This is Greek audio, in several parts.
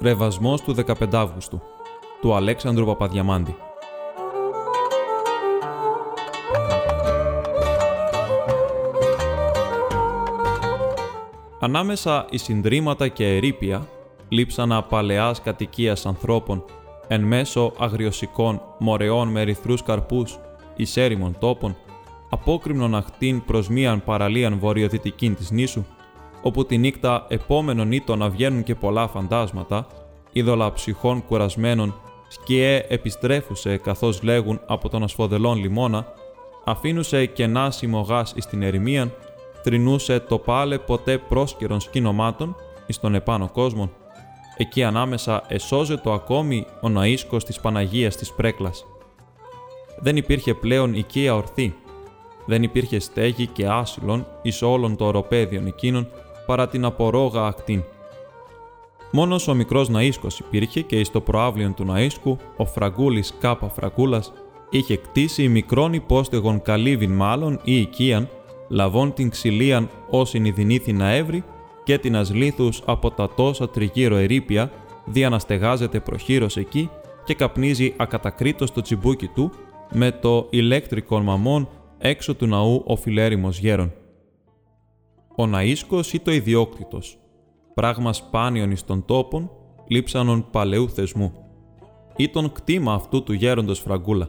Ρεβασμός του 15 Αύγουστου του Αλέξανδρου Παπαδιαμάντη. Ανάμεσα οι συντρίμματα και ερήπια, λείψανα παλαιάς κατοικίας ανθρώπων, εν μέσω αγριοσικών μορεών με ερυθρούς καρπούς, εις έρημων τόπων, απόκριμνον αχτήν προς μίαν παραλίαν βορειοδυτικήν της νήσου, όπου τη νύχτα επόμενον ήτο να βγαίνουν και πολλά φαντάσματα, είδωλα ψυχών κουρασμένων, σκιέ επιστρέφουσε καθώς λέγουν από τον ασφοδελών λιμόνα, αφήνουσε κενά συμμογάς εις την ερημίαν, θρυνούσε το πάλε ποτέ πρόσκαιρων σκηνομάτων εις τον επάνω κόσμο. Εκεί ανάμεσα εσώζετο ακόμη ο ναΐσκος της Παναγίας της Πρέκλας. Δεν υπήρχε πλέον οικία ορθή. Δεν υπήρχε στέγη και άσυλον εις όλων το οροπέδιον εκείνων παρά την απορόγα ακτήν. Μόνος ο μικρός ναΐσκος υπήρχε και εις το προάβλιον του ναΐσκου ο Φραγκούλης Κάπα Φραγκούλας είχε κτίσει μικρόν υπόστεγον καλύβιν μάλλον ή οικίαν, λαβών την ξυλίαν όσην ειδηνήθη να έβρει και την ασλήθους από τα τόσα τριγύρω ερήπια, δια να στεγάζεται προχείρως εκεί και καπνίζει ακατακρίτως το τσιμπούκι του με το ηλέκτρικον μαμόν έξω του ναού ο φιλέριμος γέρον. Ο ναΐσκος ή το ιδιόκτητος, πράγμα σπάνιον εις των τόπων, λείψανον παλαιού θεσμού, ή τον κτήμα αυτού του γέροντος Φραγκούλα.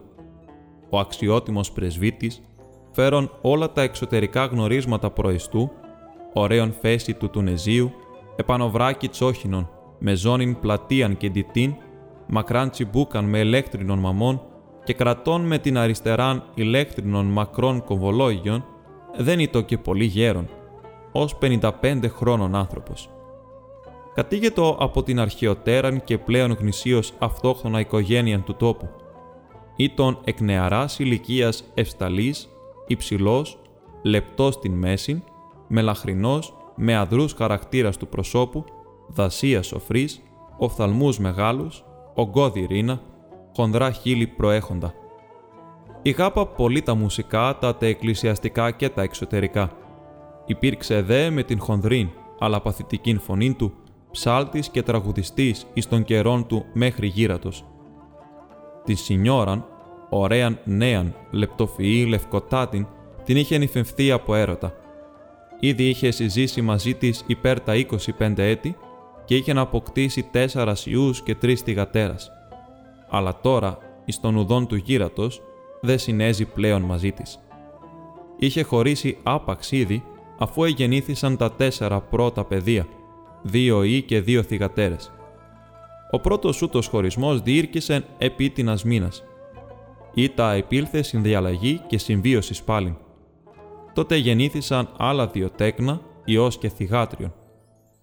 Ο αξιότιμος πρεσβύτης, φέρον όλα τα εξωτερικά γνωρίσματα προεστού, ωραίον φέση του Τουνεζίου, επανοβράκι τσόχινον, με ζώνην πλατείαν και ντυτίν, μακράν τσιμπούκαν με ελέκτρινον μαμών και κρατών με την αριστεράν ηλέκτρινων μακρών κομβολόγιων, δεν ήταν και πολύ γέρον, ως 55 χρόνων άνθρωπος. Κατήγετο από την αρχαιοτέραν και πλέον γνησίως αυτόχθονα οικογένεια του τόπου. Ήταν εκ νεαράς ηλικίας ευσταλής, υψηλός, λεπτός στην μέση, μελαχρινός, με αδρούς χαρακτήρας του προσώπου, δασίας σοφρής, οφθαλμούς μεγάλους, ογκώδη ρίνα, χονδρά χείλη προέχοντα. Ηγάπα πολύ τα μουσικά, τα τε εκκλησιαστικά και τα εξωτερικά. Υπήρξε δε με την χονδρίν, αλλά παθητικήν φωνή του, ψάλτης και τραγουδιστής εις των καιρών του μέχρι γύρατος. Τη σινιόραν, ωραίαν νέαν, λεπτοφυή, λευκοτάτην, την είχε νυφευθεί από έρωτα. Ήδη είχε συζήσει μαζί της υπέρ τα 25 έτη και είχε να αποκτήσει τέσσερας ιούς και τρεις θυγατέρας. Αλλά τώρα, εις των ουδών του γύρατος, δεν συνέζει πλέον μαζί της. Είχε χωρίσει άπαξ ήδη, αφού εγεννήθησαν τα τέσσερα πρώτα παιδεία, δύο ή και δύο θυγατέρες. Ο πρώτος ούτος χωρισμός διήρκησε επί την ασμήνας. Ήτα επήλθε συνδιαλλαγή και συμβίωσης πάλιν. Τότε γεννήθησαν άλλα δύο τέκνα, ιός και θυγάτριον.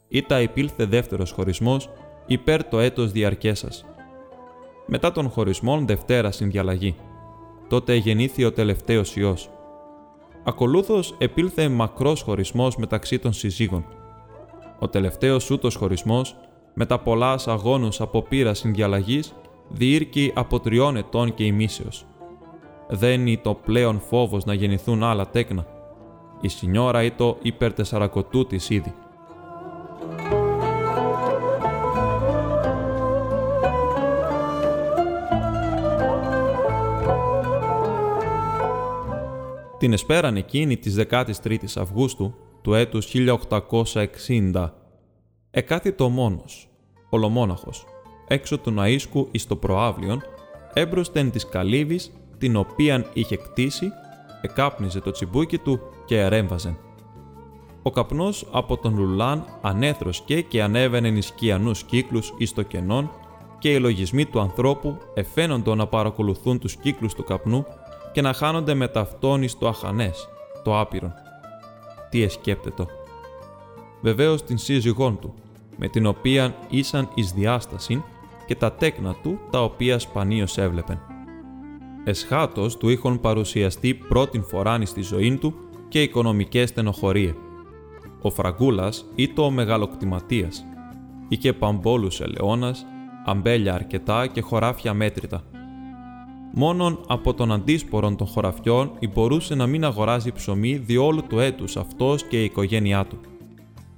Ήτα επήλθε δεύτερος χωρισμός, υπέρ το έτος διαρκέσας. Μετά των χωρισμών Δευτέρα συνδιαλλαγή. Τότε γεννήθη ο τελευταίος ιός. Ακολούθως επήλθε μακρός χωρισμός μεταξύ των συζύγων. Ο τελευταίος ούτος χωρισμός, μετά πολλά αγώνους από πείρα συνδιαλλαγής, διήρκει από τριών ετών και ημίσεως. Δεν είναι το πλέον φόβος να γεννηθούν άλλα τέκνα. Η σινιόρα ή το υπερτεσσαρακοτού της ήδη. Την εσπέραν εκείνη της 13ης Αυγούστου του έτους 1860, εκάθιτο μόνος, ολομόναχος, έξω του ναΐσκου εις το προάβλιον, έμπροσθεν της καλύβης, την οποίαν είχε κτίσει, εκάπνιζε το τσιμπούκι του και ερέμβαζε. Ο καπνός από τον λουλάν ανέθροσκε και ανέβαινε εις σκιανούς κύκλους εις το κενόν και οι λογισμοί του ανθρώπου εφαίνοντο να παρακολουθούν τους κύκλους του καπνού και να χάνονται με ταυτόν στο αχανές, το άπειρον. Τι εσκέπτετο. Βεβαίως την σύζυγόν του, με την οποία ήσαν εις διάσταση και τα τέκνα του τα οποία σπανίως έβλεπεν. Εσχάτως του είχαν παρουσιαστεί πρώτην φοράν στη ζωή του και οικονομικές στενοχωρίε. Ο Φραγκούλας ήταν ο μεγαλοκτηματίας. Είχε παμπόλους ελαιώνας, αμπέλια αρκετά και χωράφια μέτρητα – Μόνον από τον αντίσπορον των χωραφιών μπορούσε να μην αγοράζει ψωμί διόλου του έτους αυτός και η οικογένειά του.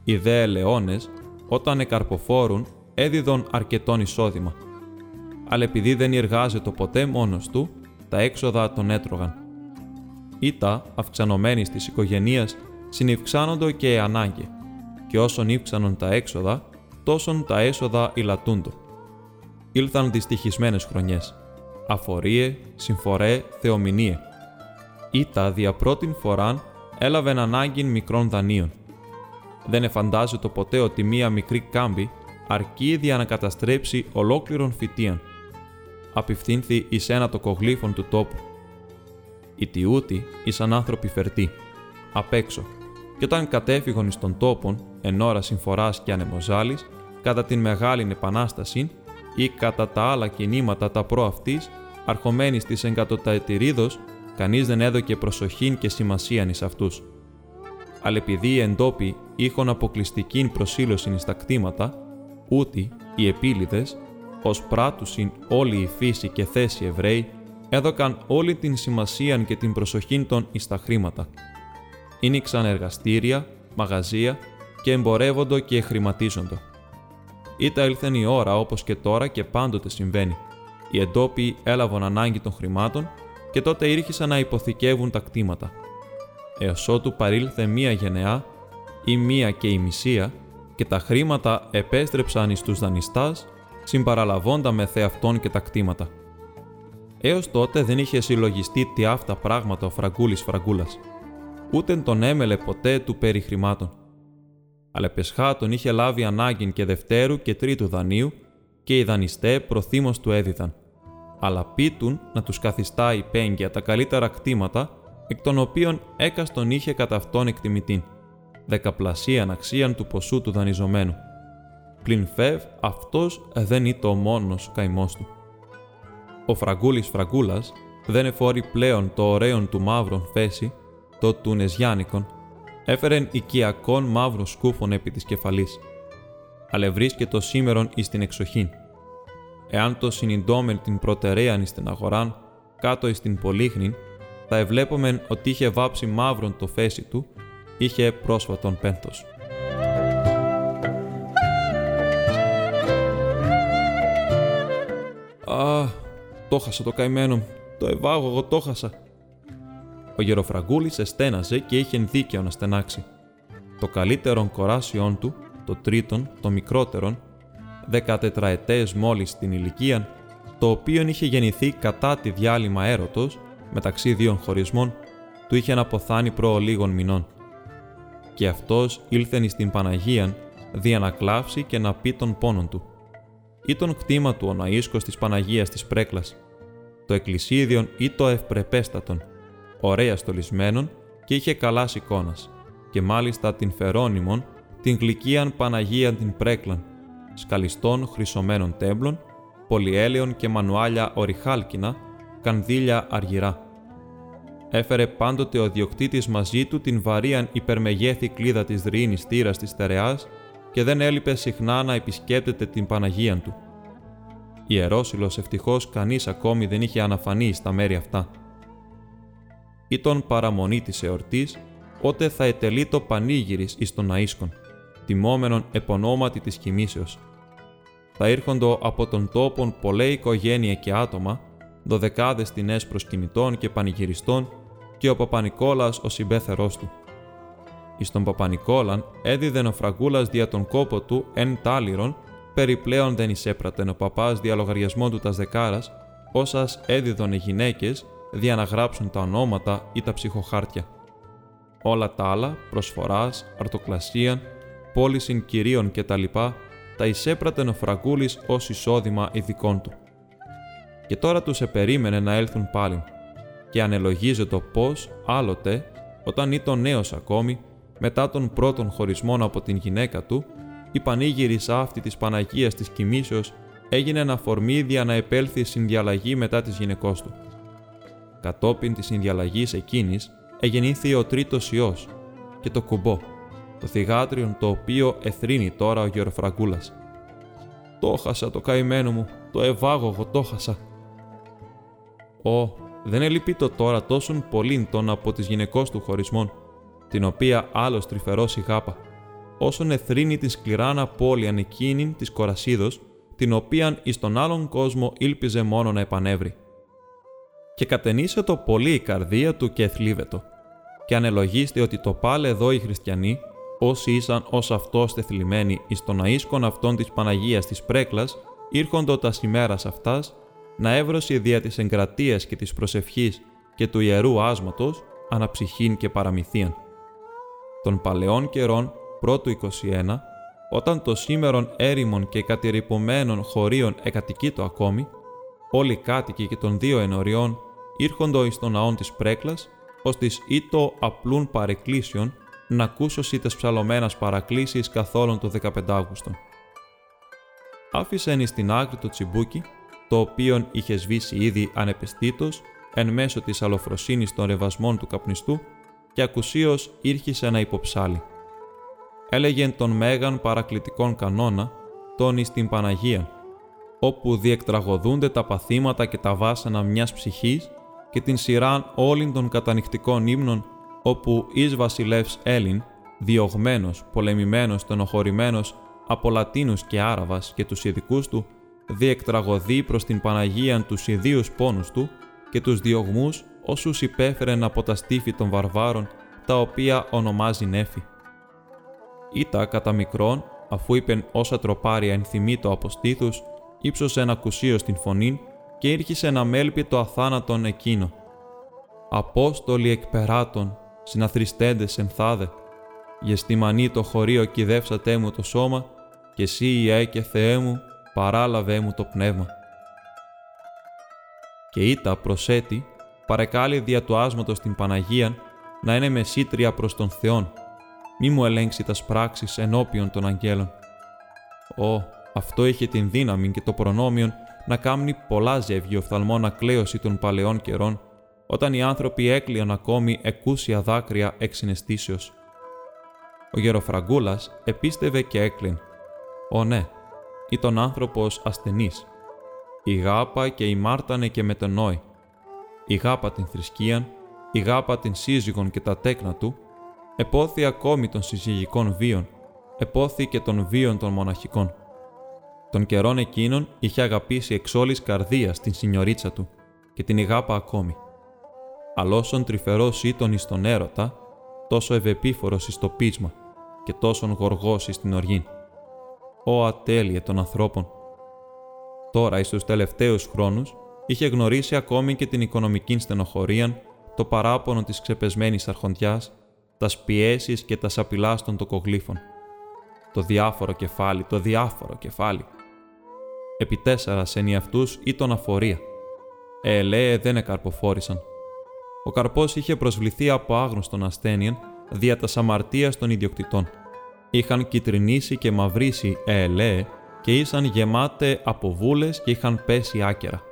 Οι δε ελαιώνες, όταν εκαρποφόρουν, έδιδον αρκετόν εισόδημα. Αλλά επειδή δεν εργάζεται ποτέ μόνος του, τα έξοδα τον έτρωγαν. Ήτα, αυξανωμένοι της οικογένειας, συνυυξάνοντο και η ανάγκη, και όσον ύψανον τα έξοδα, τόσον τα έσοδα ηλατούντο. Ήλθαν δυστυχισμένες χρονιές. Αφορίε, συμφορέ, θεομηνίε. Ήτα δια πρώτην φοράν έλαβε ανάγκη μικρών δανείων. Δεν εφαντάζεται ποτέ ότι μία μικρή κάμπη αρκεί για να καταστρέψει ολόκληρον φυτίαν. Απευθύνθη εις ένα το κογλίφων του τόπου. Οι τιούτοι ήσαν άνθρωποι φερτοί, απ' έξω, και όταν κατέφυγαν εις των τόπων, εν ώρα συμφοράς και ανεμοζάλης, κατά την Μεγάλη Επανάσταση ή κατά τα άλλα κινήματα τα προ αυτής, αρχομένης της εγκατοταετηρίδος, κανείς δεν έδωκε προσοχήν και σημασίαν εις αυτούς. Αλλά επειδή οι εντόπιοι είχαν αποκλειστική προσήλωση εις τα κτήματα, ούτι οι επίλυδες, ως πράτουσιν όλη η φύση και θέση Εβραίοι, έδωκαν όλη την σημασία και την προσοχή των εις τα χρήματα. Ήνιξαν εργαστήρια, μαγαζία και εμπορεύοντο και χρηματίζοντο. Ήτα ήλθεν η ώρα όπως και τώρα και πάντοτε συμβαίνει. Οι εντόπιοι έλαβαν ανάγκη των χρημάτων και τότε ήρχισαν να υποθηκεύουν τα κτήματα. Έως ότου παρήλθε μία γενεά ή μία και η μισία και τα χρήματα επέστρεψαν εις τους δανειστάς, συμπαραλαβώντα με θεαυτόν και τα κτήματα. Έως τότε δεν είχε συλλογιστεί τι αυτά πράγματα ο Φραγκούλης Φραγκούλας. Ούτε τον έμελε ποτέ του περί χρημάτων. Αλλά πεσχά τον είχε λάβει ανάγκη και δευτέρου και τρίτου δανείου και οι δανειστέ προθύμως του έδιδαν. Αλλά πείτουν να τους καθιστά υπέγγια τα καλύτερα κτήματα, εκ των οποίων έκαστον είχε κατά αυτόν εκτιμητήν δεκαπλασίαν αξίαν του ποσού του δανειζομένου. Πλην φεύ, αυτός δεν ήταν ο μόνος καημός του. Ο Φραγκούλης Φραγκούλας δεν εφόρει πλέον το ωραίον του μαύρων φέση, το του Νεζιάνικον, έφερεν οικιακών μαύρων σκούφων επί της κεφαλής, αλλά βρίσκεται σήμερον εις την εξοχήν. Εάν το συνειντόμεν την προτεραίαν εις την αγοράν, κάτω εις την πολύχνην, θα εβλέπομεν ότι είχε βάψει μαύρον το φέση του είχε πρόσφατον πένθος. «Α, το χάσα το καημένο μου, το ευάγωγο το χάσα». Ο γεροφραγκούλης εστέναζε και είχε δίκαιο να στενάξει. Το καλύτερον κοράσιόν του, το τρίτον, το μικρότερον, δεκατετραετές μόλις την ηλικία, το οποίο είχε γεννηθεί κατά τη διάλειμμα έρωτος, μεταξύ δύο χωρισμών, του είχε αποθάνει προ λίγων μηνών και αυτός ήλθεν στην Παναγίαν δια να κλάψει και να πει τον πόνον του. Ή τον κτήμα του ο Ναΐσκος της Παναγίας της Πρέκλας, το εκκλησίδιον ή το ευπρεπέστατον, ωραία στολισμένον και είχε καλά εικόνα, και μάλιστα την Φερόνιμον, την γλυκίαν Παναγίαν την Πρέκλαν, σκαλιστών χρυσωμένων τέμπλων, πολυέλαιων και μανουάλια οριχάλκινα, κανδύλια αργυρά Έφερε πάντοτε ο διοκτήτης μαζί του την βαρίαν υπερμεγέθη κλίδα της δρυήνης τύρας της στερεάς και δεν έλειπε συχνά να επισκέπτεται την Παναγία του. Ιερόσιλος ευτυχώς κανείς ακόμη δεν είχε αναφανεί στα μέρη αυτά. Ήταν παραμονή της εορτής, ότε θα ετελεί το πανήγυρις εις των ναΐσκων, τιμόμενον επωνόματι της κοιμήσεως. Θα ήρχοντο από τον τόπον πολλέ οικογένεια και άτομα, δωδεκάδες τεινές προσκυνητών και πανηγυριστών και ο Παπανικόλας ο συμπέθερός του. Εις τον Παπανικόλαν έδιδεν ο Φραγκούλας δια τον κόπο του εν τάλιρον, περιπλέον δεν εισέπρατεν ο παπάς δια λογαριασμό του τας δεκάρας, όσας έδιδον οι γυναίκες δια να γράψουν τα ονόματα ή τα ψυχοχάρτια. Όλα τα άλλα, προσφοράς, αρτοκλασίαν, πώληση κυρίων κτλ. τα εισέπρατεν ο Φραγκούλης ως εισόδημα ειδικών του. Και τώρα τους επερίμενε να έλθουν πάλι και ανελογίζεται πώς άλλοτε, όταν ήταν νέος ακόμη, μετά τον πρώτον χωρισμό από την γυναίκα του, η πανήγυρης αυτή της Παναγίας της Κοιμήσεως έγινε ένα φορμίδια να επέλθει συνδιαλλαγή μετά της γυναικός του. Κατόπιν της συνδιαλλαγής εκείνης εγεννήθη ο τρίτος ιός και το κουμπό, το θυγάτριον το οποίο εθρύνει τώρα ο Γεροφραγκούλας. «Το χάσα το καημένο μου, το ευάγωγο το χάσα». «Ω, δεν ελείπει το τώρα τόσον πολλήν τον από τη γυναικός του χωρισμών, την οποία άλλος τρυφερός ηγάπα. όσον εθρύνει την σκληράνα πόλη ανεκίνην της Κορασίδος, την οποίαν εις τον άλλον κόσμο ήλπιζε μόνο να επανέβρει. Και κατενίσε το πολύ η καρδία του και εθλίβετο. Και ανελογίστε ότι το πάλε εδώ οι χριστιανοί, όσοι ήσαν ως αυτός τεθλιμμένοι εις τον αΐσκον αυτών της Παναγίας της Πρέκλας, ήρχοντο τας ημέρας αυτάς, να έβρωση δια της εγκρατείας και της προσευχής και του ιερού άσματος, αναψυχήν και παραμυθίαν. Των παλαιών καιρών, πρώτου 21, όταν το σήμερον έρημων και κατηρυπωμένων χωρίων εκατοικείτο ακόμη, όλοι οι κάτοικοι και των δύο ενωριών ήρχοντο εις τον ναόν της Πρέκλας, ως της ήτο απλούν παρεκκλήσεων, να ακούσωσι τες ψαλωμένας παρακλήσεις καθόλων του 15 Αύγουστον. Άφησεν εις την άκρη το τσιμπούκι, το οποίον είχε σβήσει ήδη ανεπαισθήτως εν μέσω της αλοφροσύνης των ρεβασμών του καπνιστού και ακουσίως ήρχισε να υποψάλει. Έλεγεν τον μέγαν παρακλητικών κανόνα, τον εις την Παναγία, όπου διεκτραγωδούνται τα παθήματα και τα βάσανα μιας ψυχής και την σειράν όλην των κατανυχτικών ύμνων, όπου εις βασιλεύς Έλλην, διωγμένος, πολεμημένος, τενοχωρημένος από Λατίνους και Άραβας και τους ειδικούς του, διεκτραγωδεί προς την Παναγίαν τους ιδίους πόνους του και τους διωγμούς όσους υπέφερεν από τα στήφη των βαρβάρων, τα οποία ονομάζει νέφη. Ήτα κατά μικρόν, αφού είπεν όσα τροπάρια ενθυμεί από στήθους, ύψωσε ένα κουσίο στην φωνή και ήρχισε να μέλπει το αθάνατον εκείνο. Απόστολοι εκπεράτων, συναθριστέντες εμθάδε, γεστημανή το χωρίο κυδεύσατέ μου το σώμα, και εσύ Ιε και Θεέ μου, παράλαβέ μου το πνεύμα. Και ήτα προσέτη, παρεκάλει δια του άσματος την Παναγίαν, να είναι μεσήτρια προς τον Θεόν, μη μου ελέγξει τας πράξεις ενώπιον των αγγέλων. Ω, αυτό είχε την δύναμη και το προνόμιον να κάμνει πολλά ζεύγη οφθαλμόνα κλαίωση των παλαιών καιρών, όταν οι άνθρωποι έκλειαν ακόμη εκούσια δάκρυα εξυναισθήσεως. Ο γεροφραγκούλας επίστευε και έκλειν. Ω ναι, ήταν άνθρωπος ασθενής. Η γάπα και η μάρτανε και μετενόη. Η γάπα την θρησκείαν, η γάπα την σύζυγον και τα τέκνα του, επόθη ακόμη των συζυγικών βίων, επόθη και των βίων των μοναχικών. Τον καιρόν εκείνον είχε αγαπήσει εξ όλης καρδίας την σινιωρίτσα του και την ηγάπα ακόμη. Αλώσον τρυφερός ήταν εις τον έρωτα, τόσο ευεπίφορος εις το πείσμα και τόσον γοργός εις την οργήν. Ω ατέλειε των ανθρώπων! Τώρα, εις τους τελευταίους χρόνους, είχε γνωρίσει ακόμη και την οικονομική στενοχωρία, το παράπονο της ξεπεσμένης αρχοντιάς, τας πιέσεις και τας σαπηλά των τοκογλύφων. Το διάφορο κεφάλι, το διάφορο κεφάλι. Επί τέσσερας αυτούς ήταν αφορία. Ελέε δεν εκαρποφόρησαν. Ο καρπός είχε προσβληθεί από άγνωστον ασθένειαν δια τα αμαρτία των ιδιοκτητών. Είχαν κυτρινήσει και μαυρίσει ελέε και ήσαν γεμάτε από βούλες και είχαν πέσει άκερα.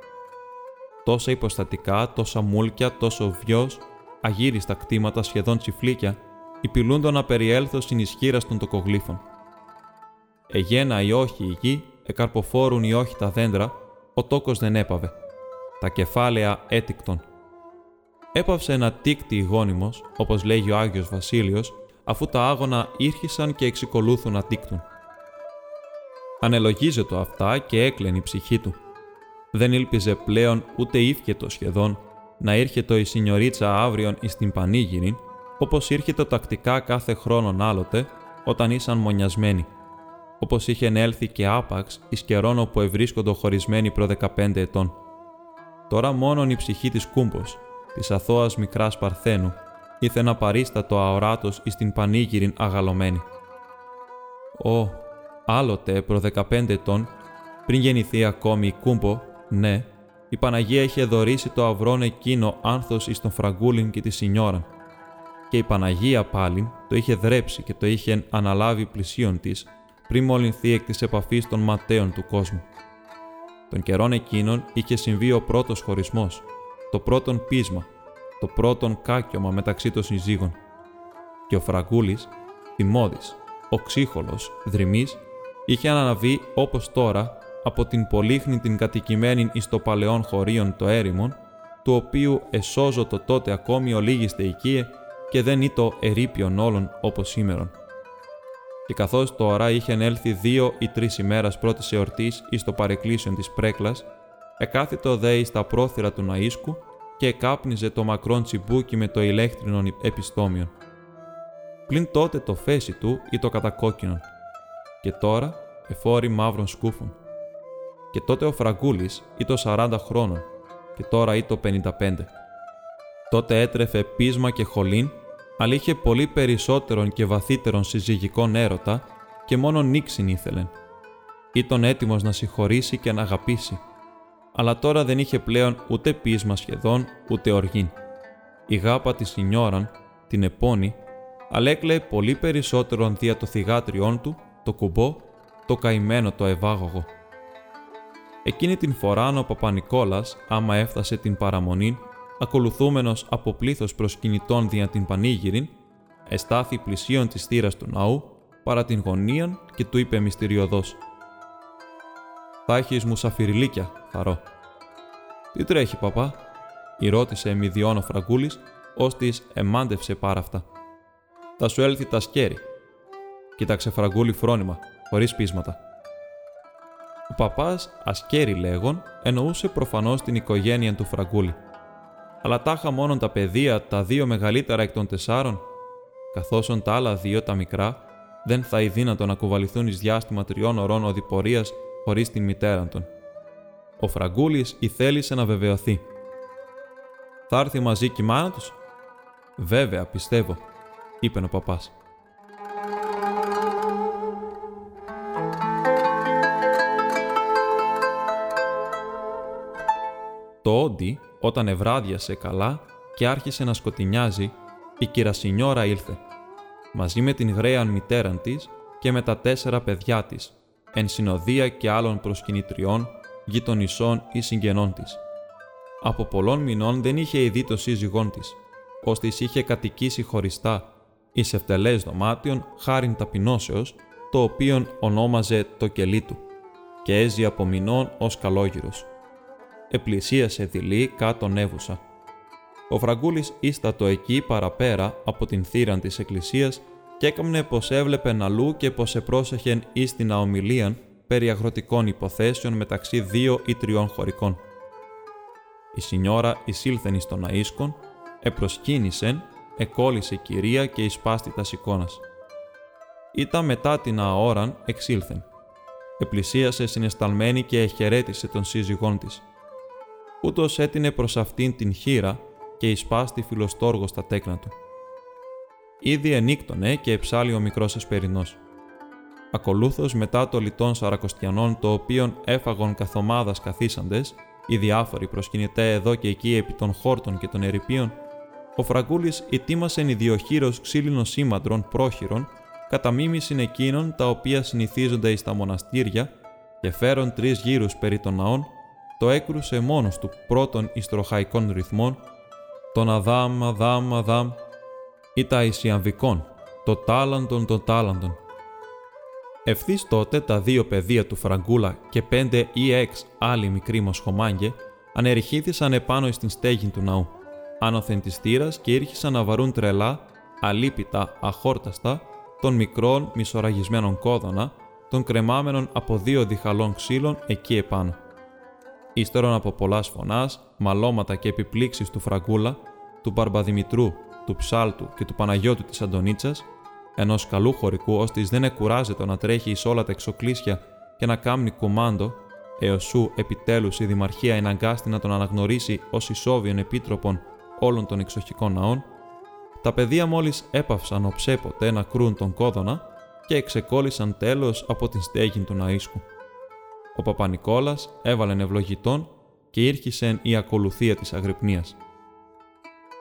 Τόσα υποστατικά, τόσα μούλκια, τόσο βιός, αγύριστα κτήματα σχεδόν τσιφλίκια, υπηλούντο να περιέλθω συνισχύρα των τοκογλύφων. Εγένα ή όχι η γη, εκαρποφόρουν ή όχι τα δέντρα, ο τόκος δεν έπαβε. Τα κεφάλαια έτικτον. Έπαυσε ένα τίκτη γόνιμος, όπως λέγει ο Άγιος Βασίλειος, αφού τα άγωνα ήρχισαν και εξικολούθουν να τίκτουν. Ανελογίζεται αυτά και έκλαινε η ψυχή του. Δεν ήλπιζε πλέον ούτε ύφκετο σχεδόν να ήρχεται η σινιωρίτσα αύριον εις την πανήγυρη, όπως ήρχεται τακτικά κάθε χρόνον άλλοτε, όταν ήσαν μονιασμένοι. Όπως είχε έλθει και άπαξ εις καιρόν όπου ευρίσκοντο χωρισμένοι προ 15 ετών. Τώρα μόνον η ψυχή της κούμπος, της αθώας μικράς Παρθένου, ήθε να παρίστατο αοράτος εις την πανήγυριν αγαλωμένη. Ω, άλλοτε προ 15 ετών, πριν γεννηθεί ακόμη η κούμπο, ναι, η Παναγία είχε δωρήσει το αυρόν εκείνο άνθος εις τον Φραγκούλιν και τη Σινιόρα. Και η Παναγία πάλιν το είχε δρέψει και το είχε αναλάβει πλησίον της, πριν μολυνθεί εκ της επαφής των ματέων του κόσμου. Τον καιρόν εκείνον είχε συμβεί ο πρώτος χωρισμός, το πρώτον πείσμα, το πρώτον κάκιωμα μεταξύ των συζύγων. Και ο Φραγκούλης, θυμώδης, ο ξύχολος, δρυμής, είχε αναλαβεί όπως τώρα από την πολύχνη την κατοικημένη εις το παλαιόν χωρίον το έρημον, του οποίου εσώζω το τότε ακόμη ολίγιστε οικίε και δεν ήτο ερήπιον όλων όπως σήμερον. Και καθώς τώρα είχε έλθει δύο ή τρεις ημέρας πρώτης εορτής εις το παρεκκλήσιον της πρέκλας, εκάθιτο δέει στα πρόθυρα του ναΐσκου και εκάπνιζε το μακρόν τσιμπούκι με το ηλέκτρινον επιστόμιον. Πλην τότε το φέση του ή το κατακόκκινον, και τώρα εφόρη μαύρων σκούφων. Και τότε ο Φραγκούλης ή το 40 χρόνων, και τώρα ή το 55. Τότε έτρεφε πείσμα και χολήν, αλλά είχε πολύ περισσότερον και βαθύτερον συζυγικών έρωτα και μόνο νίξιν ήθελεν. Ήταν έτοιμος να συγχωρήσει και να αγαπήσει, αλλά τώρα δεν είχε πλέον ούτε πείσμα σχεδόν, ούτε οργήν. Η γάπα της Σινιόραν, την επώνη, αλλά έκλαιε πολύ περισσότερον δια το θυγάτριόν του, το κουμπό, το καημένο το ευάγωγο. Εκείνη την φορά ο Παπα-Νικόλας, άμα έφτασε την παραμονή, ακολουθούμενος από πλήθος προσκυνητών δια την πανήγυριν, εστάθη πλησίον της θύρας του ναού, παρά την γωνίαν και του είπε μυστηριωδώς «Θα έχεις μουσαφιριλίκια, θαρώ». «Τι τρέχει, παπά» ρώτησε εμιδιών ο Φραγκούλης, ώστις εμάντευσε πάρα αυτά. «Θα σου έλθει τα σκέρι». Κοίταξε Φραγκούλη φρόνημα, χωρίς πείσματα. Ο παπάς, ασκέρι λέγον, εννοούσε προφανώς την οικογένεια του Φραγκούλη. Αλλά τάχα μόνον τα παιδεία, τα δύο μεγαλύτερα εκ των τεσσάρων, καθώς τα άλλα δύο, τα μικρά, δεν θα είναι δύνατο να κουβαληθούν εις διάστημα τριών ωρών οδηπορίας χωρίς την μητέρα των. Ο Φραγκούλης ηθέλησε να βεβαιωθεί. «Θα έρθει μαζί κι η μάνα τους» «Βέβαια, πιστεύω», είπε ο παπάς. Το όντι, όταν ευράδιασε καλά και άρχισε να σκοτεινιάζει, η κυρασινιόρα ήλθε, μαζί με την γραίαν μητέραν της και με τα τέσσερα παιδιά της, εν συνοδεία και άλλων προσκυνητριών, γειτονισών ή συγγενών της. Από πολλών μηνών δεν είχε ειδεί το σύζυγόν της, ώστε είχε κατοικήσει χωριστά εις ευτελές δωμάτιον χάριν ταπεινώσεως, το οποίον ονόμαζε το κελί του, και έζει από μηνών ως καλόγυρος επλησίασε δειλή κάτω νεύουσα. Ο Φραγκούλης ίστατο εκεί παραπέρα από την θύραν της εκκλησίας και έκαμνε πως έβλεπε αλλού και πως επρόσεχεν εις την αομιλίαν περί αγροτικών υποθέσεων μεταξύ δύο ή τριών χωρικών. Η Σινιώρα εισήλθεν εις τον αΐσκον, επροσκύνησεν, εκόλλησε κυρία και εισπάστη τας εικόνας. Ήταν μετά την αόραν εξήλθεν. Επλησίασε συνεσταλμένη και εχαιρέτησε τον σύζυγόν της ούτως έτεινε προς αυτήν την χείρα και εισπάστη φιλοστόργο στα τέκνα του. Ήδη ενίκτονε και εψάλει ο μικρός εσπερινός. Ακολούθως μετά το λιτών Σαρακοστιανών το οποίον έφαγον καθομάδας καθίσαντες, οι διάφοροι προσκυνητέ εδώ και εκεί επί των χόρτων και των ερηπείων, ο Φραγκούλης ετοίμασε ιδιοχείρος ξύλινο σήμαντρων πρόχειρων, κατά μίμησιν εκείνων τα οποία συνηθίζονται εις τα μοναστήρια και φέρον τρεις γύρους περί των ναών το έκρουσε μόνος του πρώτων ιστροχαϊκών ρυθμών, τον Αδάμ, Αδάμ, Αδάμ, ή τα Ισιαμβικών, το τάλαντον των τάλαντων. Ευθύς τότε τα δύο παιδεία του Φραγκούλα και πέντε ή εξ άλλοι μικροί μοσχομάγκε ανερχήθησαν επάνω στην στέγη του ναού, άνωθεν της θύρας και ήρχισαν να βαρούν τρελά, αλίπητα, αχόρταστα, των μικρών μισοραγισμένων κόδωνα, των κρεμάμενων από δύο διχαλών ξύλων εκεί επάνω. Ύστερον από πολλά φωνά, μαλώματα και επιπλήξεις του Φραγκούλα, του Μπαρμπαδημητρού, του Ψάλτου και του Παναγιώτου της Αντονίτσα, ενός καλού χωρικού, ώστε δεν εκουράζεται να τρέχει εις όλα τα εξοκλήσια και να κάμνει κουμάντο, έως σου επιτέλους η Δημαρχία εναγκάστη να τον αναγνωρίσει ως ισόβιον επίτροπον όλων των εξοχικών ναών, τα παιδεία μόλις έπαυσαν οψέποτε να κρούν τον κόδωνα και εξεκόλλησαν τέλος από την στέγη του Ναΐσκου ο Παπα-Νικόλας έβαλεν ευλογητών και ήρχισεν η ακολουθία της αγρυπνίας.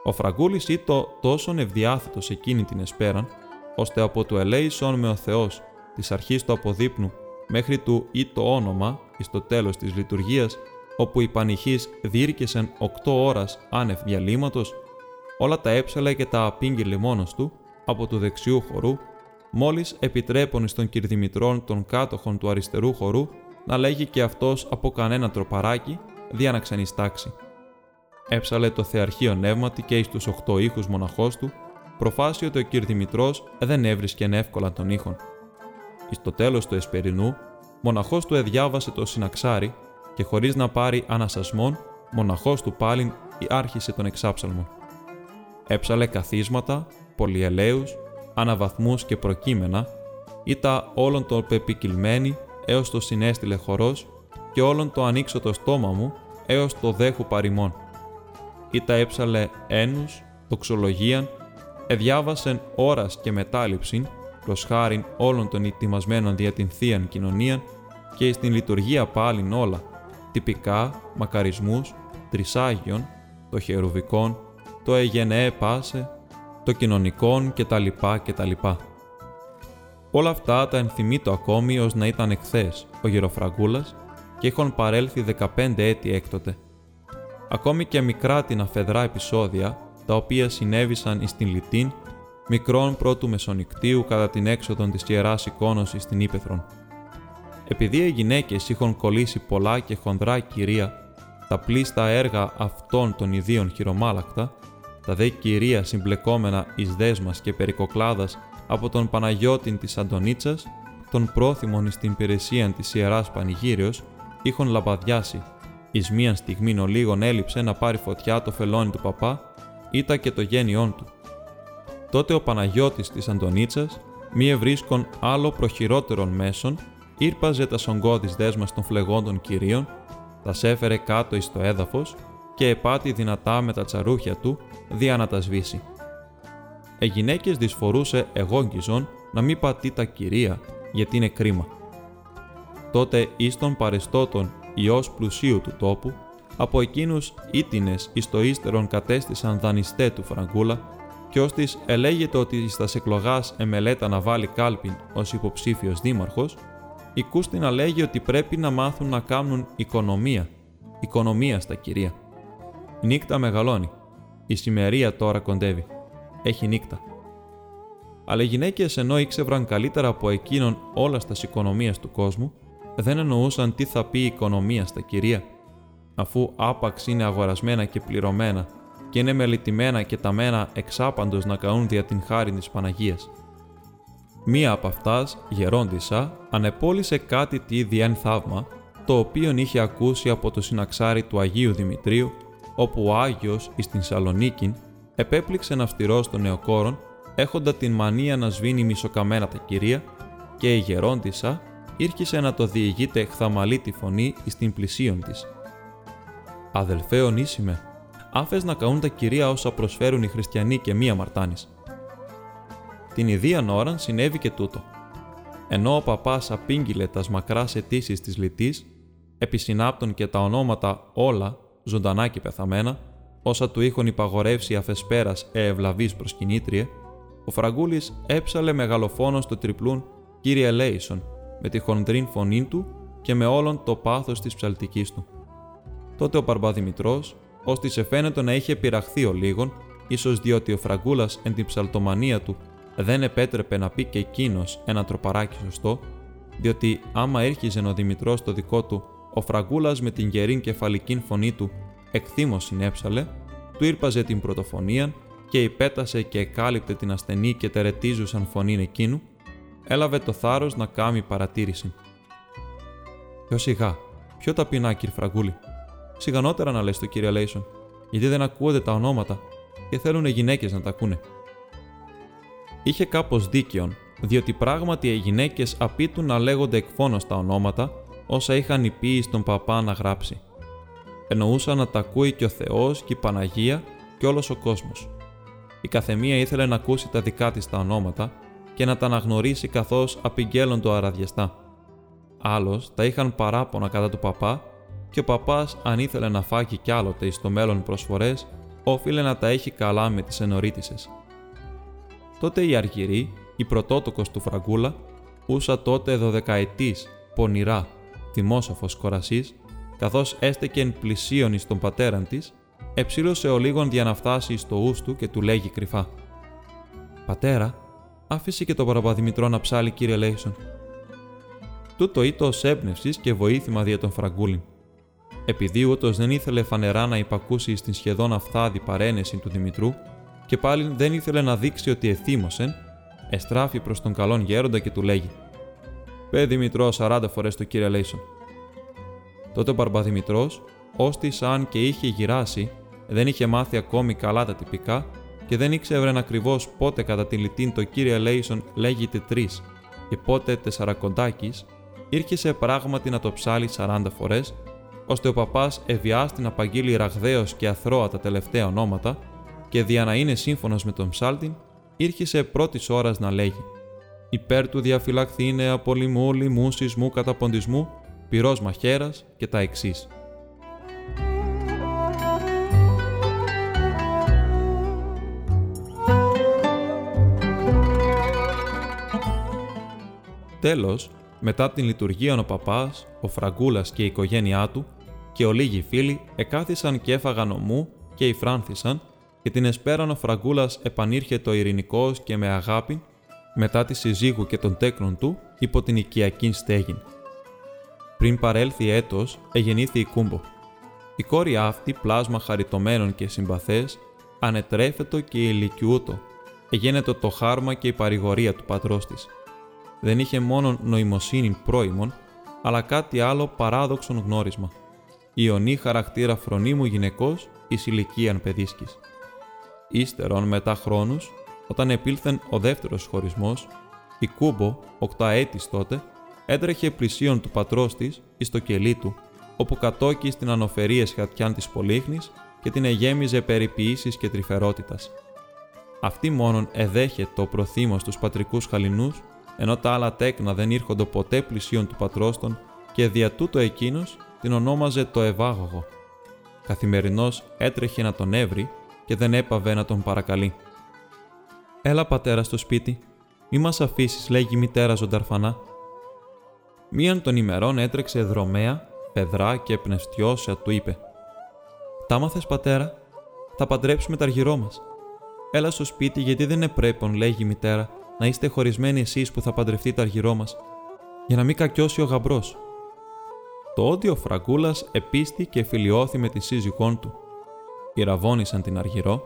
Ο Φραγκούλης ήτο τόσον ευδιάθετος εκείνη την εσπέραν, ώστε από το ελέησον με ο Θεός της αρχής του αποδείπνου μέχρι του ή το όνομα εις το τέλος της λειτουργίας, όπου οι πανηχείς διήρκεσεν οκτώ ώρας άνευ διαλύματος, όλα τα έψαλα και τα απήγγειλε μόνος του από του δεξιού χορού, μόλις επιτρέπουν στον κυρδημητρών των κάτοχων του αριστερού χορού να λέγει και αυτός από κανένα τροπαράκι, δια να ξανιστάξει. Έψαλε το θεαρχείο νεύματι και εις τους οχτώ ήχους μοναχός του, προφάσι ότι ο κυρ Δημητρός δεν έβρισκεν εύκολα τον ήχον. εις το τέλος του εσπερινού, μοναχός του εδιάβασε το συναξάρι και χωρίς να πάρει ανασασμόν, μοναχός του πάλιν άρχισε τον εξάψαλμο. Έψαλε καθίσματα, πολυελαίους, αναβαθμούς και προκείμενα, ήτα όλον το πεπικυλμένη έως το συνέστηλε χορός και όλον το ανοίξω το στόμα μου έως το δέχου παριμών. Ήτα έψαλε ένους, τοξολογίαν, εδιάβασεν ώρας και μετάληψην προς χάριν όλων των ετοιμασμένων δια την Θείαν Κοινωνίαν και στην λειτουργία πάλιν όλα, τυπικά, μακαρισμούς, τρισάγιον, το χερουβικόν, το εγενέ πάσε, το κοινωνικόν κτλ. κτλ. Όλα αυτά τα ενθυμεί ακόμη ως να ήταν εχθές ο Γεροφραγκούλας και έχουν παρέλθει 15 έτη έκτοτε. Ακόμη και μικρά την αφεδρά επεισόδια, τα οποία συνέβησαν εις την Λιτίν, μικρών πρώτου μεσονικτίου κατά την έξοδο της Ιεράς Εικόνωσης στην Ήπεθρον. Επειδή οι γυναίκες είχαν κολλήσει πολλά και χονδρά κυρία, τα πλήστα έργα αυτών των ιδίων χειρομάλακτα, τα δε κυρία συμπλεκόμενα εις δέσμας και περικοκλάδας από τον Παναγιώτην της Αντωνίτσας, τον πρόθυμον εις την υπηρεσία της Ιεράς Πανηγύριος, είχον λαμπαδιάσει. Εις μίαν στιγμή ο λίγον έλειψε να πάρει φωτιά το φελόνι του παπά, ήτα και το γένιόν του. Τότε ο Παναγιώτης της Αντωνίτσας, μη ευρίσκον άλλο προχειρότερον μέσον, ήρπαζε τα σογκώδης δέσμας των φλεγόντων κυρίων, τας σέφερε κάτω εις το έδαφος και επάτη δυνατά με τα τσαρούχια του, δια να τα σβήσει. Ε γυναίκες δυσφορούσε εγόγγιζον να μην πατεί τα κυρία, γιατί είναι κρίμα. Τότε εις των παρεστώτων ιός πλουσίου του τόπου, από εκείνους ήτινες εις το ύστερον κατέστησαν δανειστέ του Φραγκούλα και ως της ελέγεται ότι στα εκλογάς εμελέτα να βάλει κάλπιν ως υποψήφιος δήμαρχος, η Κούστη να λέγει ότι πρέπει να μάθουν να κάνουν οικονομία, οικονομία στα κυρία. Η νύχτα μεγαλώνει. Η σημερία τώρα κοντεύει. Έχει νύχτα. Αλλά οι γυναίκες ενώ ήξευραν καλύτερα από εκείνον όλας στα οικονομία του κόσμου, δεν εννοούσαν τι θα πει η οικονομία στα κυρία, αφού άπαξ είναι αγορασμένα και πληρωμένα και είναι μελετημένα και ταμένα εξάπαντος να καούν δια την χάρη της Παναγίας. Μία από αυτάς, γερόντισα, ανεπόλυσε κάτι τι διέν θαύμα, το οποίο είχε ακούσει από το συναξάρι του Αγίου Δημητρίου, όπου ο Άγιος εις την Σαλονίκην επέπληξε ναυτηρό των νεοκόρων, έχοντα την μανία να σβήνει μισοκαμένα τα κυρία, και η γερόντισα ήρχισε να το διηγείται χθαμαλή τη φωνή εις την πλησίον της. «Αδελφέ ονίσιμε, άφες να καούν τα κυρία όσα προσφέρουν οι χριστιανοί και μία μαρτάνης. Την ιδίαν ώραν συνέβη και τούτο. Ενώ ο παπάς απήγγειλε τας μακράς αιτήσεις της λυτή, επισυνάπτων και τα ονόματα όλα, ζωντανά και πεθαμένα, όσα του είχαν υπαγορεύσει αφεσπέρας ευλαβής προσκυνήτριε, ο Φραγκούλης έψαλε μεγαλοφόνο στο τριπλούν κύριε Λέισον, με τη χονδρίν φωνή του και με όλον το πάθος της ψαλτικής του. Τότε ο Παρμπαδημητρός, ώστε σε φαίνεται να είχε πειραχθεί ο λίγον, ίσως διότι ο Φραγκούλας εν την ψαλτομανία του δεν επέτρεπε να πει και εκείνος ένα τροπαράκι σωστό, διότι άμα έρχιζε ο Δημητρός το δικό του, ο Φραγκούλας με την γερήν κεφαλική φωνή του εκθύμω συνέψαλε, του ήρπαζε την πρωτοφωνία και υπέτασε και εκάλυπτε την ασθενή και τερετίζουσαν φωνή εκείνου, έλαβε το θάρρος να κάμει παρατήρηση. Πιο σιγά, πιο ταπεινά, κύριε Φραγκούλη. Σιγανότερα να λες το κύριε Λέισον, γιατί δεν ακούονται τα ονόματα και θέλουν γυναίκες να τα ακούνε είχε κάπως δίκαιον, διότι πράγματι οι γυναίκες απίτουν να λέγονται εκφώνως τα ονόματα, όσα είχαν η στον παπά να γράψει. Εννοούσαν να τα ακούει και ο Θεός και η Παναγία και όλος ο κόσμος. Η καθεμία ήθελε να ακούσει τα δικά της τα ονόματα και να τα αναγνωρίσει καθώς απειγγέλλον το αραδιαστά. Άλλος τα είχαν παράπονα κατά του παπά και ο παπάς αν ήθελε να φάγει κι άλλοτε εις το μέλλον προσφορές, όφιλε να τα έχει καλά με τις ενορίτησες. Τότε η Αργυρή, η πρωτότοκος του Φραγκούλα, ούσα τότε δωδεκαετής, πονηρά, θυμόσαφος κορασής, καθώς έστεκεν πλησίον εις τον πατέραν της, εψήλωσε ο λίγον για να φτάσει εις το ούς του και του λέγει κρυφά «Πατέρα, άφησε και τον Παραπαδημητρό να ψάλει κύριε Λέισον». Τούτο ήτος ως έμπνευσης και βοήθημα δια τον Φραγκούλιν. Επειδή ούτως δεν ήθελε φανερά να υπακούσει στην σχεδόν αυθάδη παρένεση του Δημητρού, και πάλι δεν ήθελε να δείξει ότι εθύμωσεν, εστράφει προς τον καλόν γέροντα και του λέγει Πέ Δημητρό 40 φορές το κύριε Λέισον. Τότε ο Μπαρμπαδημητρό, ώστι αν και είχε γυράσει, δεν είχε μάθει ακόμη καλά τα τυπικά και δεν ήξερε ακριβώς πότε κατά τη λιτήν το κύριε Λέισον λέγεται τρεις και πότε τεσσαρακοντάκι, ήρχε πράγματι να το ψάλει 40 φορές, ώστε ο παπάς ευιάστη να παγγείλει ραγδαίω και αθρώα τα τελευταία ονόματα και δια να είναι σύμφωνος με τον ψάλτην, ήρχισε πρώτης ώρας να λέγει «Υπέρ του διαφυλαχθήνε από λοιμού, λοιμού, σεισμού, καταποντισμού, πυρός μαχαίρας» και τα εξής. Τέλος, μετά την λειτουργία ο παπάς, ο Φραγκούλας και η οικογένειά του και λίγοι φίλοι εκάθισαν και έφαγαν ομού και υφράνθησαν και την εσπέραν ο Φραγκούλας επανήρχε το ειρηνικός και με αγάπη μετά τη συζύγου και των τέκνων του υπό την οικιακή στέγην. Πριν παρέλθει έτος, εγεννήθη η Κούμπο. Η κόρη αυτή, πλάσμα χαριτωμένων και συμπαθές, ανετρέφετο και ηλικιούτο, εγένετο το χάρμα και η παρηγορία του πατρός της. Δεν είχε μόνο νοημοσύνη πρώιμων, αλλά κάτι άλλο παράδοξον γνώρισμα. Ιωνή χαρακτήρα φρονίμου γυναικός εις ηλικίαν παιδίσκης. Ύστερον μετά χρόνους, όταν επήλθεν ο δεύτερος χωρισμός, η Κούμπο, οκταέτης τότε, έτρεχε πλησίον του πατρός της εις το κελί του, όπου κατόκει στην ανοφερία σχατιάν της Πολύχνης και την εγέμιζε περιποιήσεις και τρυφερότητας. Αυτή μόνον εδέχε το προθύμος στους πατρικούς χαλινούς, ενώ τα άλλα τέκνα δεν ήρχοντο ποτέ πλησίον του πατρός των και δια τούτο εκείνος την ονόμαζε το Ευάγωγο. Καθημερινώς έτρεχε να τον έβρει και δεν έπαβε να τον παρακαλεί. «Έλα πατέρα στο σπίτι, μη μας αφήσεις», λέγει η μητέρα ζωνταρφανά. Μίαν των ημερών έτρεξε δρομέα, πεδρά και πνευστιώσια του είπε «Τα μάθες πατέρα, θα παντρέψουμε τα αργυρό μας. Έλα στο σπίτι γιατί δεν είναι πρέπον», λέγει η μητέρα, «να είστε χωρισμένοι εσείς που θα παντρευτεί τα αργυρό μας, για να μην κακιώσει ο γαμπρός». Το όντιο Φραγκούλας επίστη και φιλιώθη με τη σύζυγόν του. Ιραβώνησαν την Αργυρό,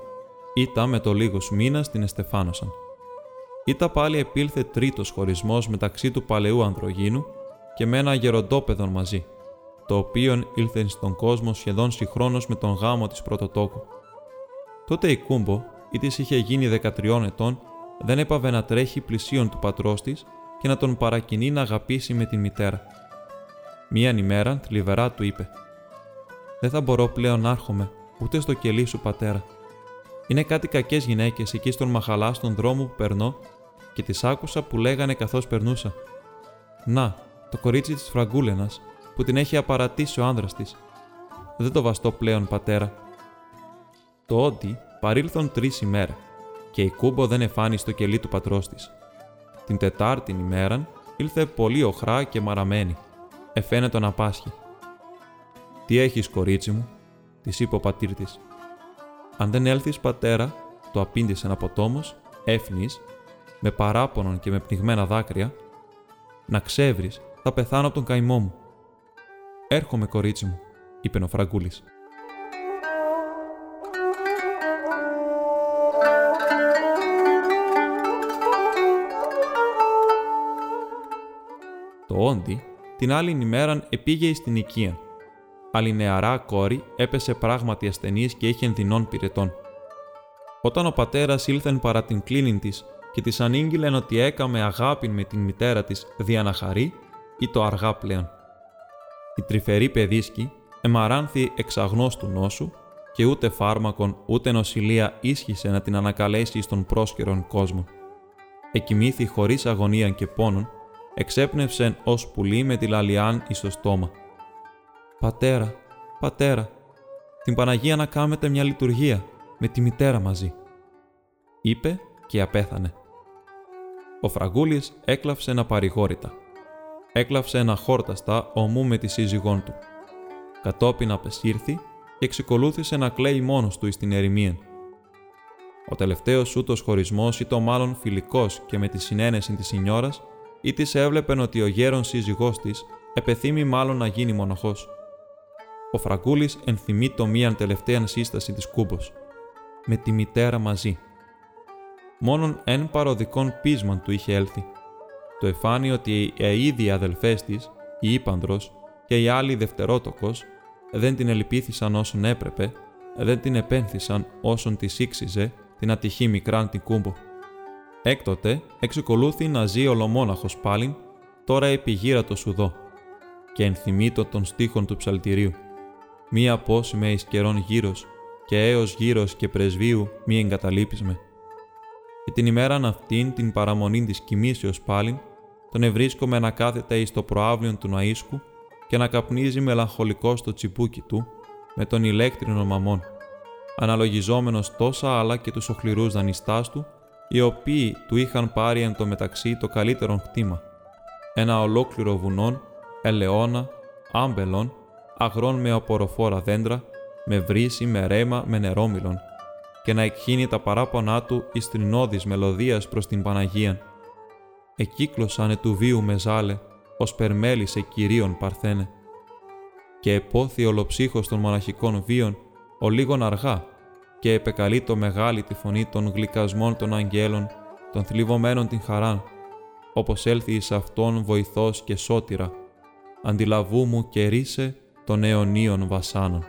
ήτα με το λίγος μήνας την εστεφάνωσαν. Ήτα πάλι επήλθε τρίτος χωρισμός μεταξύ του παλαιού ανδρογίνου και με ένα γεροντόπεδο μαζί, το οποίο ήλθε στον κόσμο σχεδόν συγχρόνως με τον γάμο της πρωτοτόκου. Τότε η Κούμπο, ή της είχε γίνει 13 ετών, δεν έπαβε να τρέχει πλησίον του πατρός της και να τον παρακινεί να αγαπήσει με την μητέρα. Μίαν ημέρα θλιβερά του είπε «Δεν θα μπορώ πλέον να έρχομαι ούτε στο κελί σου πατέρα. Είναι κάτι κακές γυναίκες εκεί στον μαχαλά στον δρόμο που περνώ και τις άκουσα που λέγανε καθώς περνούσα. Να, το κορίτσι της Φραγκούλενας που την έχει απαρατήσει ο άνδρας της. Δεν το βαστώ πλέον, πατέρα. Το όντι παρήλθον τρεις ημέρα και η κούμπο δεν εφάνει στο κελί του πατρός της. Την Τετάρτη ημέραν ήλθε πολύ οχρά και μαραμένη. Εφαίνεται να πάσχει. Τι έχεις, κορίτσι μου, της είπε ο πατήρ της. Αν δεν έλθεις, πατέρα, το απήντησε ένα ποτόμος, έφνης, με παράπονον και με πνιγμένα δάκρυα, να ξέβρεις, θα πεθάνω από τον καημό μου. Έρχομαι, κορίτσι μου, είπε ο Φραγκούλης. Το όντι την άλλη ημέραν επήγε στην οικία αλλά η νεαρά κόρη έπεσε πράγματι ασθενή και είχε ενδυνών πυρετών. Όταν ο πατέρας ήλθεν παρά την κλίνη της και της ανήγγειλεν ότι έκαμε αγάπη με την μητέρα της δια να χαρεί, ή το αργά πλέον. Η τρυφερή παιδίσκη εμαράνθη εξαγνώ του νόσου και ούτε φάρμακον ούτε νοσηλεία ίσχυσε να την ανακαλέσει στον πρόσκαιρον κόσμο. Εκοιμήθη χωρίς αγωνία και πόνον, εξέπνευσεν ως πουλί με τη λαλιάν εις το στόμα. «Πατέρα, πατέρα, την Παναγία να κάμετε μια λειτουργία, με τη μητέρα μαζί», είπε και απέθανε. Ο Φραγκούλης έκλαψε ένα παρηγόρητα. Έκλαψε ένα χόρταστα ομού με τη σύζυγόν του. Κατόπιν απεσύρθη και εξεκολούθησε να κλαίει μόνος του στην ερημία. Ο τελευταίος ούτως χωρισμός ήταν μάλλον φιλικός και με τη συνένεση της σινιώρας ή της έβλεπεν ότι ο γέρον σύζυγός της επεθύμει μάλλον να γίνει μοναχός ο Φραγκούλης ενθυμεί το μίαν τελευταία σύσταση της Κούμπος. Με τη μητέρα μαζί. Μόνον εν παροδικών πείσμαν του είχε έλθει. Το εφάνει ότι οι ίδιοι αδελφές της, η Ήπανδρος και οι άλλοι δευτερότοκος, δεν την ελυπήθησαν όσον έπρεπε, δεν την επένθησαν όσον της ήξιζε την ατυχή μικράν την κούμπο. Έκτοτε εξεκολούθη να ζει ολομόναχος πάλιν, τώρα επιγύρα το σουδό, και ενθυμίτο των στίχων του ψαλτηρίου. Μία πόσιμε εις καιρών γύρος, και έως γύρος και πρεσβείου μη εγκαταλείπεις με. Και την ημέραν αυτήν την παραμονή της κοιμήσεως πάλιν, τον ευρίσκομαι να κάθεται εις το προάβλιον του ναΐσκου και να καπνίζει μελαγχολικό στο τσιπούκι του, με τον ηλέκτρινο μαμόν, αναλογιζόμενος τόσα άλλα και τους οχληρούς δανειστάς του, οι οποίοι του είχαν πάρει εν το μεταξύ το καλύτερο κτήμα. Ένα ολόκληρο βουνόν, ελαιόνα, άμπελον, αγρών με αποροφόρα δέντρα, με βρύση, με ρέμα, με νερόμυλον, και να εκχύνει τα παράπονά του εις τρινώδης μελωδίας προς την Παναγίαν. Εκύκλωσανε του βίου με ζάλε, ως περμέλησε κυρίων παρθένε. Και επόθη ολοψύχος των μοναχικών βίων, ο λίγον αργά, και επεκαλεί το μεγάλη τη φωνή των γλυκασμών των αγγέλων, των θλιβωμένων την χαρά, όπως έλθει εις αυτόν βοηθός και σώτηρα, αντιλαβού μου και ρίσε των αιωνίων βασάνων.